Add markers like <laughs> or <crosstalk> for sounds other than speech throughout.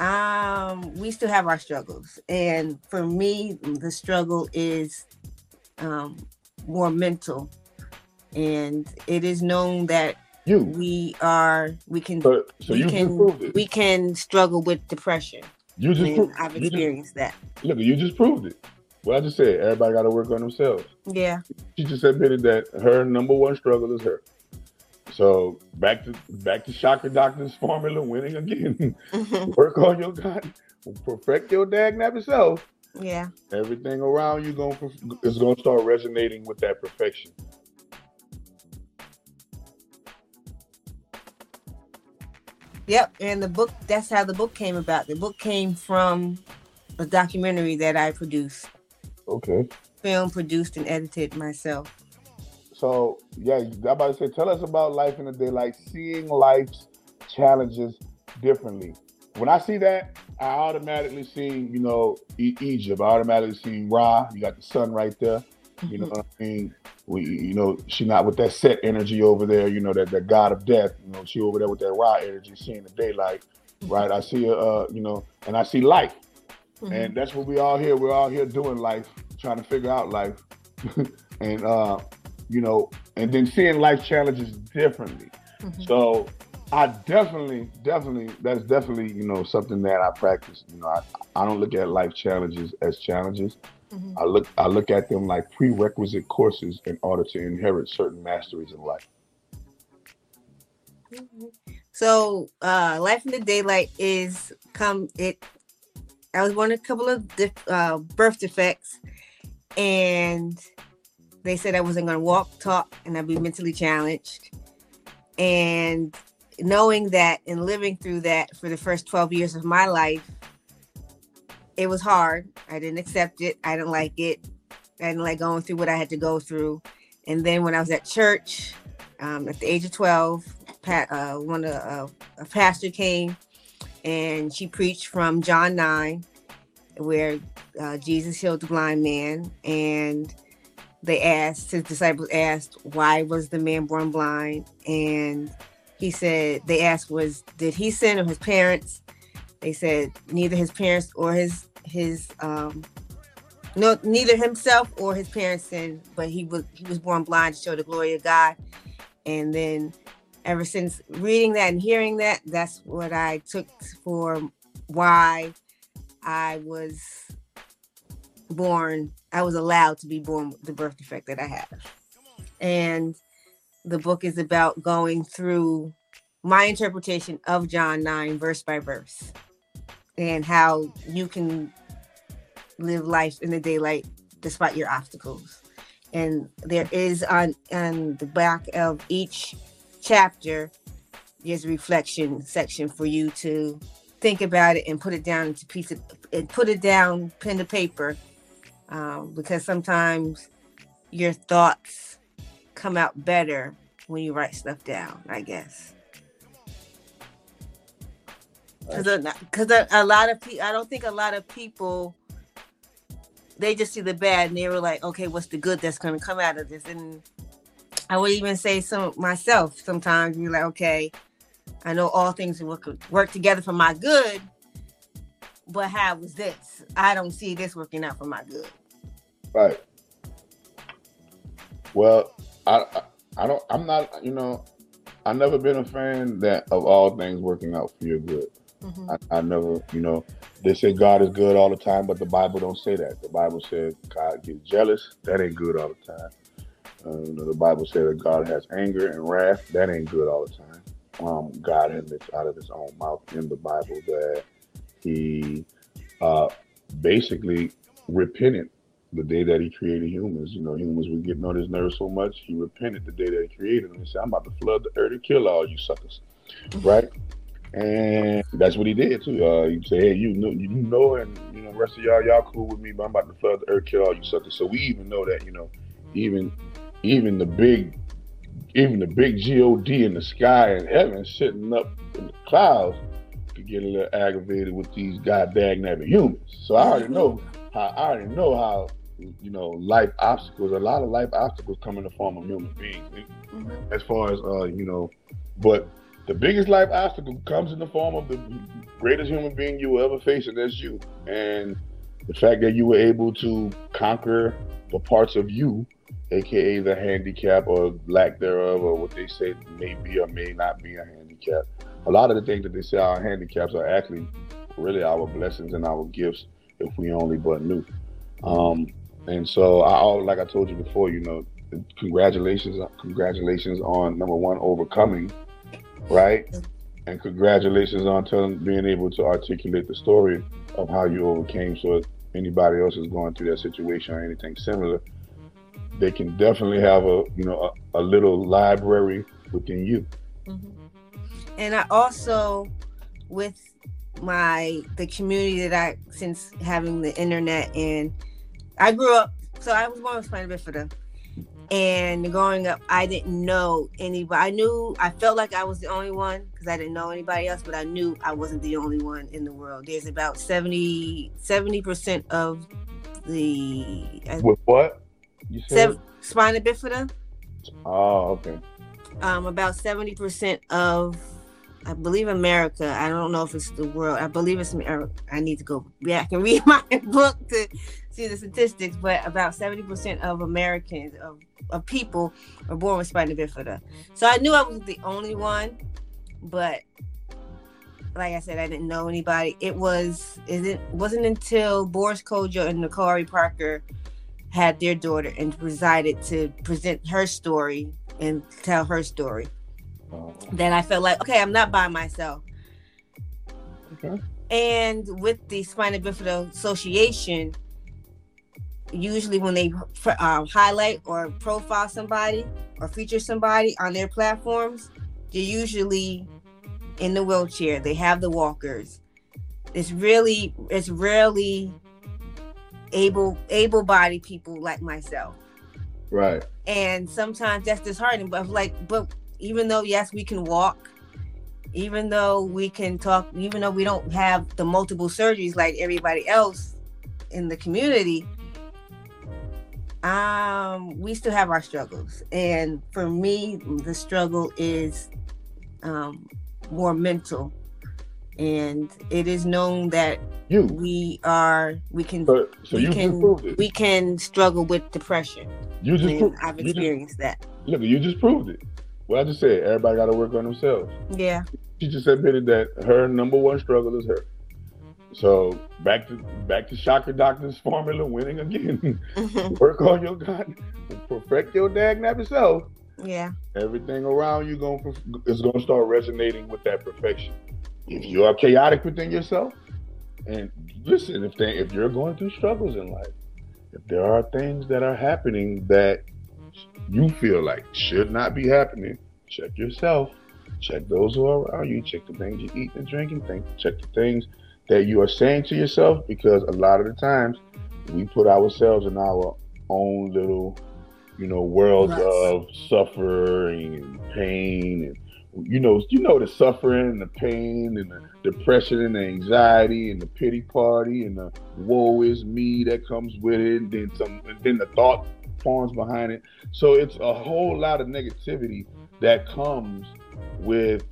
Um, we still have our struggles, and for me, the struggle is um, more mental, and it is known that You. we are we can So, so we you can we can struggle with depression, you just proved, I've you just, experienced that. look, you just proved it. Well, I just said everybody got to work on themselves. Yeah, She just admitted that her number one struggle is her. So back to back to Chakra Doctor's formula, winning again. Mm-hmm. <laughs> work on your God, perfect your dag self. yeah, Everything around you going is going to start resonating with that perfection. yep. And the book that's how the book came about. The book came from a documentary that I produced, Okay. film produced and edited myself. So yeah, I'm about to say, tell us about life in a day, like seeing life's challenges differently. When I see that, I automatically see, you know, e- Egypt. I automatically see Ra. You got the sun right there. You know what I mean? We, you know, she not with that set energy over there. You know that that god of death. You know, she over there with that Ra energy, seeing the daylight. Right? I see, uh, you know, and I see life, Mhm. and that's what we all here. We're all here doing life, trying to figure out life, <laughs> and uh, you know, and then seeing life challenges differently. Mhm. So I definitely, definitely, that's definitely, you know, something that I practice. You know, I, I don't look at life challenges as challenges. Mhm. I look I look at them like prerequisite courses in order to inherit certain masteries in life. So, uh, Life in the Daylight is come it. I was born a couple of dif- uh, birth defects, and they said I wasn't going to walk, talk, and I'd be mentally challenged. And knowing that and living through that for the first 12 years of my life, it was hard. I didn't accept it. I didn't like it. I didn't like going through what I had to go through. And then when I was at church, um, at the age of 12, pa- uh, one uh, a pastor came and she preached from John 9, where uh, Jesus healed the blind man. And they asked, his disciples asked, why was the man born blind? And he said, they asked, was did he sin or his parents? They said neither his parents or his his um no neither himself or his parents sinned, but he was he was born blind to show the glory of God. And then ever since reading that and hearing that, that's what I took for why I was born, I was allowed to be born with the birth defect that I have. And the book is about going through my interpretation of John 9, verse by verse, and how you can live life in the daylight despite your obstacles. And there is on on the back of each chapter, there's a reflection section for you to think about it and put it down into pieces and put it down pen to paper, um, because sometimes your thoughts come out better when you write stuff down. I guess. Because a, a lot of people, I don't think a lot of people, they just see the bad and they were like, okay, what's the good that's going to come out of this? And I would even say some myself sometimes be like, okay, I know all things work work together for my good, but how was this? I don't see this working out for my good. Right. Well, I, I I don't I'm not you know I've never been a fan that of all things working out for your good. Mhm. I, I never you know they say God is good all the time, but the Bible don't say that. The Bible says God gets jealous. That ain't good all the time. Uh, you know, the Bible says that God has anger and wrath. That ain't good all the time. Um, God admits out of His own mouth in the Bible that He uh, basically repented the day that he created humans. You know, humans were getting on his nerves so much, he repented the day that he created them. He said, I'm about to flood the earth and kill all you suckers. Right? And that's what he did too. Uh, he said, Hey, you know, you know, and you know, the rest of y'all, y'all cool with me, but I'm about to flood the earth, kill all you suckers. So we even know that, you know, even even the big even the big God in the sky and heaven sitting up in the clouds could get a little aggravated with these god nabbit humans. So I already know how I already know how you know life obstacles. A lot of life obstacles come in the form of human beings. Mhm. As far as uh, you know, but the biggest life obstacle comes in the form of the greatest human being you will ever face, and that's you. And the fact that you were able to conquer the parts of you, aka the handicap or lack thereof, or what they say may be or may not be a handicap. A lot of the things that they say our handicaps are actually really our blessings and our gifts if we only but knew. Um, and so I like I told you before, you know, congratulations, congratulations on number one overcoming, right? And congratulations on telling, being able to articulate the story of how you overcame. So if anybody else is going through that situation or anything similar, they can definitely have a you know a, a little library within you. Mm-hmm. And I also, with my the community that I since having the internet and I grew up so I was born with spina bifida. And growing up I didn't know anybody I knew I felt like I was the only one because I didn't know anybody else but I knew I wasn't the only one in the world. There's about 70 percent of the with what? You said? Spina bifida. Oh okay. Um about 70 percent of I believe America. I don't know if it's the world. I believe it's. America. I need to go back and read <laughs> my book to see the statistics. But about seventy percent of Americans of, of people are born with spina bifida. So I knew I was the only one, but like I said, I didn't know anybody. It was. It wasn't until Boris Kodjoe and Nicole Ari Parker had their daughter and decided to present her story and tell her story then I felt like, okay, I'm not by myself. Okay. And with the Spina Bifida Association, usually when they um, highlight or profile somebody or feature somebody on their platforms, they're usually in the wheelchair. They have the walkers. It's really, it's rarely able able-bodied people like myself. Right. And sometimes that's disheartening. But like, but even though yes we can walk even though we can talk even though we don't have the multiple surgeries like everybody else in the community um we still have our struggles. And for me the struggle is um more mental. And it is known that you. we are we can so we can we can struggle with depression. You just pro- i've experienced just, that. Look you just proved it well, I just said everybody got to work on themselves. Yeah. She just admitted that her number one struggle is her. So back to back to Chakra Doctor's formula, winning again. Mm-hmm. <laughs> work on your God, perfect your dag nap yourself. Yeah. Everything around you going is going to start resonating with that perfection. If you are chaotic within yourself, and listen, if they, if you're going through struggles in life, if there are things that are happening that you feel like should not be happening, check yourself. Check those who are around you. Check the things you eat and drink and think. Check the things that you are saying to yourself because a lot of the times we put ourselves in our own little, you know, worlds right. of suffering and pain and you know, you know the suffering and the pain and the depression and the anxiety and the pity party and the woe is me that comes with it. And then some, and then the thought forms behind it. So it's a whole lot of negativity that comes with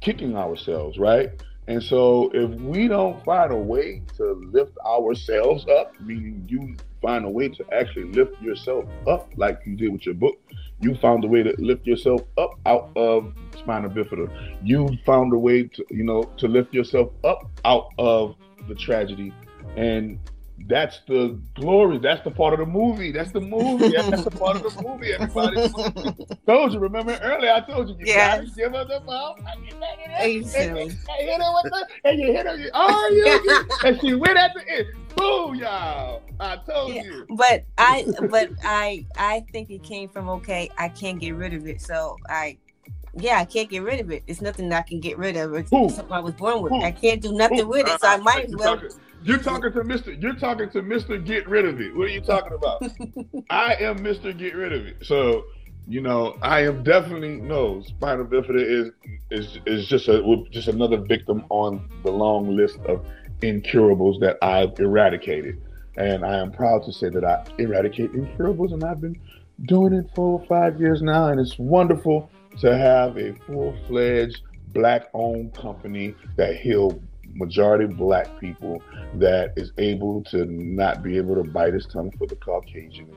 kicking ourselves, right? And so if we don't find a way to lift ourselves up, meaning you find a way to actually lift yourself up like you did with your book, you found a way to lift yourself up out of spina bifida. You found a way to, you know, to lift yourself up out of the tragedy. And that's the glory. That's the part of the movie. That's the movie. That's the part of the movie. Everybody <laughs> told you. Remember earlier? I told you. You yes. gotta give her the ball. And you hit her with the, and you hit her. Oh, you. <laughs> and she went at the end. Boom, y'all. I told yeah. you. But I, <laughs> but I, I think it came from okay. I can't get rid of it, so I yeah, I can't get rid of it. It's nothing I can get rid of. It's Who? something I was born with. Who? I can't do nothing Who? with it. So I might as well. You're talking to Mr. You're talking to Mr. Get rid of it. What are you talking about? <laughs> I am Mr. Get rid of it. So, you know, I am definitely no spina bifida is is is just a just another victim on the long list of incurables that I've eradicated. And I am proud to say that I eradicate incurables and I've been doing it for five years now and it's wonderful to have a full-fledged black-owned company that heal majority black people that is able to not be able to bite his tongue for the Caucasian,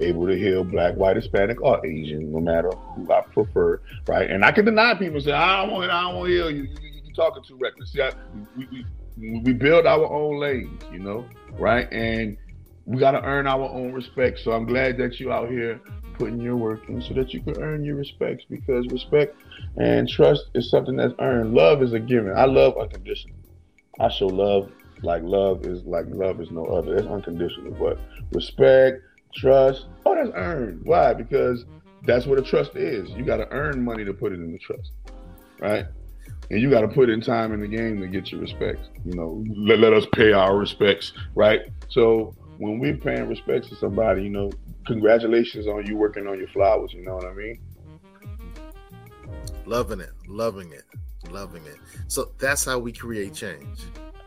able to heal black, white, Hispanic, or Asian, no matter who I prefer, right? And I can deny people say, I don't want, I don't want to heal you. You, you, you talking too reckless. See, I, we, we, we build our own lanes, you know, right? And we got to earn our own respect. So I'm glad that you out here putting your work in so that you can earn your respects because respect and trust is something that's earned. Love is a given. I love unconditional. I show love like love is like love is no other. It's unconditional. But respect, trust, oh, that's earned. Why? Because that's what a trust is. You got to earn money to put it in the trust, right? And you got to put in time in the game to get your respects. You know, let, let us pay our respects, right? So when we're paying respects to somebody, you know, congratulations on you working on your flowers. You know what I mean? Loving it, loving it, loving it. So that's how we create change.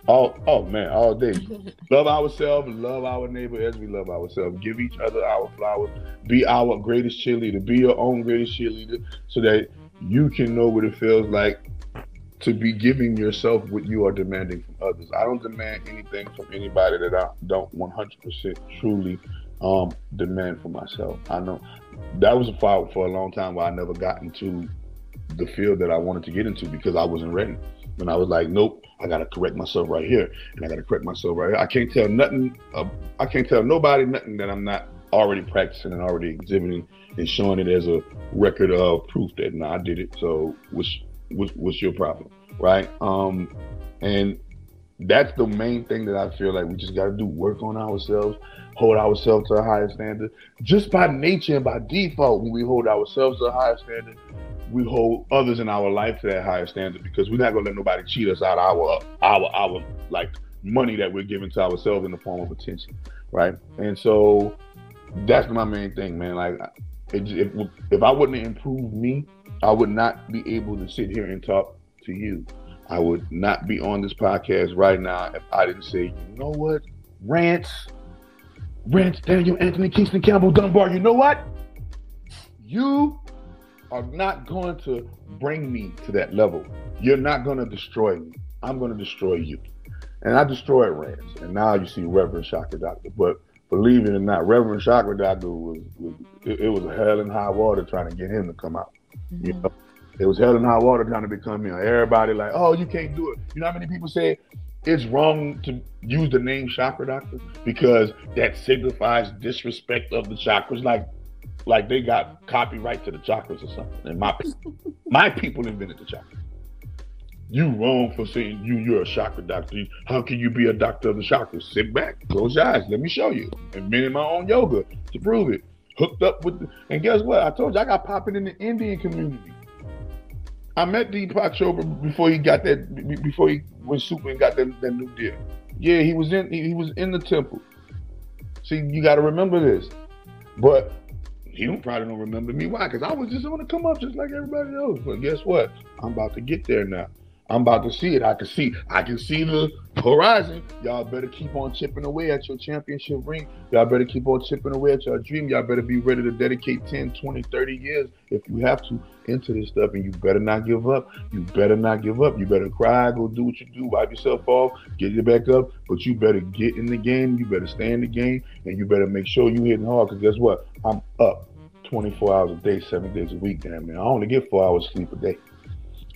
Oh, oh man, all day. <laughs> love ourselves, love our neighbor as we love ourselves. Give each other our flowers. Be our greatest cheerleader. Be your own greatest cheerleader, so that you can know what it feels like to be giving yourself what you are demanding from others. I don't demand anything from anybody that I don't 100% truly um, demand for myself. I know that was a fight for a long time where I never got into the field that I wanted to get into because I wasn't ready. And I was like, nope, I gotta correct myself right here, and I gotta correct myself right here. I can't tell nothing. Uh, I can't tell nobody nothing that I'm not already practicing and already exhibiting and showing it as a record of proof that nah, I did it. So what's what's, what's your problem, right? Um, and that's the main thing that I feel like we just got to do work on ourselves, hold ourselves to a higher standard. Just by nature and by default, when we hold ourselves to a higher standard, we hold others in our life to that higher standard because we're not gonna let nobody cheat us out our our our like money that we're giving to ourselves in the form of attention, right? And so that's my main thing, man. Like if if I wouldn't improve me, I would not be able to sit here and talk to you. I would not be on this podcast right now if I didn't say, you know what, Rance, Rance, Daniel, Anthony, Kingston, Campbell, Dunbar. You know what? You are not going to bring me to that level. You're not going to destroy me. I'm going to destroy you. And I destroyed Rance. And now you see Reverend Chakra Doctor. But believe it or not, Reverend Chakra Doctor was, was it, it, was a hell and high water trying to get him to come out. Mm-hmm. You know, it was hell and high water trying to become him. Everybody like, oh, you can't do it. You know how many people say it's wrong to use the name Chakra Doctor because that signifies disrespect of the chakras. Like like they got copyright to the chakras or something. And my <laughs> my people invented the chakras. You wrong for saying you you're a chakra doctor. How can you be a doctor of the chakras? Sit back, close your eyes. Let me show you. Invented my own yoga to prove it. Hooked up with, the, and guess what? I told you I got popping in the Indian community. I met Deepak Chopra before he got that before he went super and got that, that new deal. Yeah, he was in he, he was in the temple. See, you got to remember this. But he don't probably don't remember me. Why? Because I was just on to come up just like everybody else. But guess what? I'm about to get there now. I'm about to see it. I can see, I can see the horizon. Y'all better keep on chipping away at your championship ring. Y'all better keep on chipping away at your dream. Y'all better be ready to dedicate 10, 20, 30 years if you have to into this stuff. And you better not give up. You better not give up. You better cry, go do what you do, wipe yourself off, get it back up. But you better get in the game. You better stay in the game. And you better make sure you hitting hard. Because guess what? I'm up 24 hours a day, seven days a week, damn man. I only get four hours sleep a day.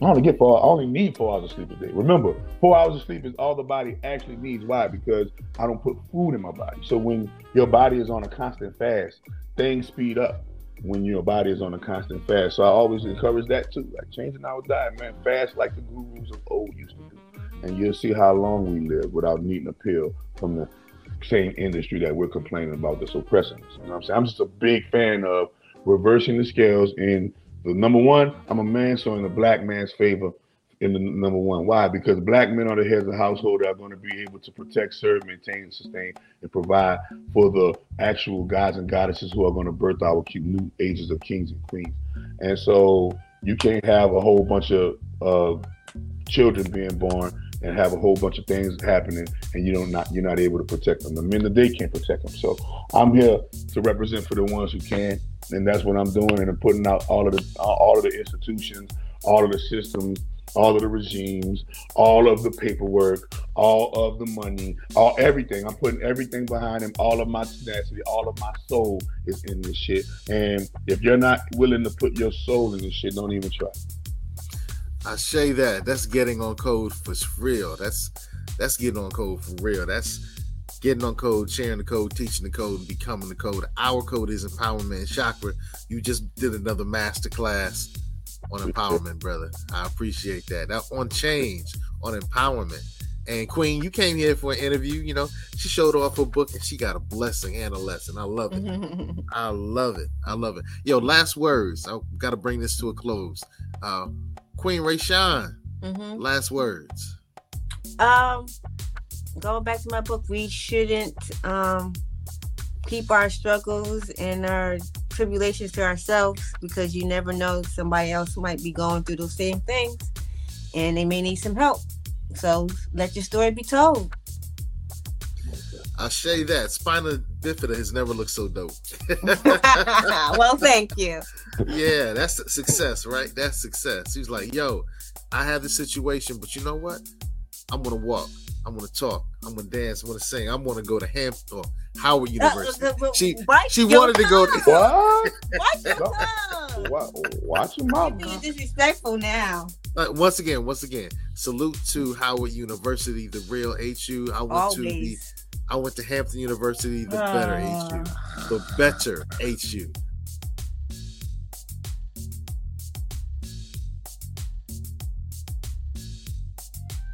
I only get four. I only need four hours of sleep a day. Remember, four hours of sleep is all the body actually needs. Why? Because I don't put food in my body. So when your body is on a constant fast, things speed up. When your body is on a constant fast, so I always encourage that too. Like changing our diet, man. Fast like the gurus of old used to do, and you'll see how long we live without needing a pill from the same industry that we're complaining about that's oppressing us. You know what I'm saying? I'm just a big fan of reversing the scales in the number one, I'm a man, so in the black man's favor in the number one. Why? Because black men are the heads of the household that are going to be able to protect, serve, maintain, sustain, and provide for the actual gods and goddesses who are going to birth our new ages of kings and queens. And so you can't have a whole bunch of uh, children being born and have a whole bunch of things happening, and you don't not you're not able to protect them. The men that they can't protect them. So I'm here to represent for the ones who can, and that's what I'm doing. And I'm putting out all of the all of the institutions, all of the systems, all of the regimes, all of the paperwork, all of the money, all everything. I'm putting everything behind him. All of my tenacity, all of my soul is in this shit. And if you're not willing to put your soul in this shit, don't even try. I say that. That's getting on code for real. That's that's getting on code for real. That's getting on code, sharing the code, teaching the code, and becoming the code. Our code is empowerment. Chakra, you just did another master class on empowerment, brother. I appreciate that. Now on change, on empowerment. And Queen, you came here for an interview. You know, she showed off her book and she got a blessing and a lesson. I love it. <laughs> I love it. I love it. Yo, last words. I got to bring this to a close. Uh, Queen Rayshawn, mm-hmm. last words. Um, going back to my book, we shouldn't um keep our struggles and our tribulations to ourselves because you never know somebody else might be going through those same things and they may need some help. So let your story be told. I'll say that spinal bifida has never looked so dope. <laughs> well, thank you. Yeah, that's success, right? That's success. He's like, yo, I have this situation, but you know what? I'm gonna walk. I'm gonna talk. I'm gonna dance. I'm gonna sing. I'm gonna go to Hampton or Howard uh, University. Uh, uh, she she wanted to go. To, what? Watch your What? Watch your mouth. You're disrespectful now. Uh, once again, once again, salute to Howard University, the real HU. I went Always. to the I went to Hampton University, the better HU. The better HU.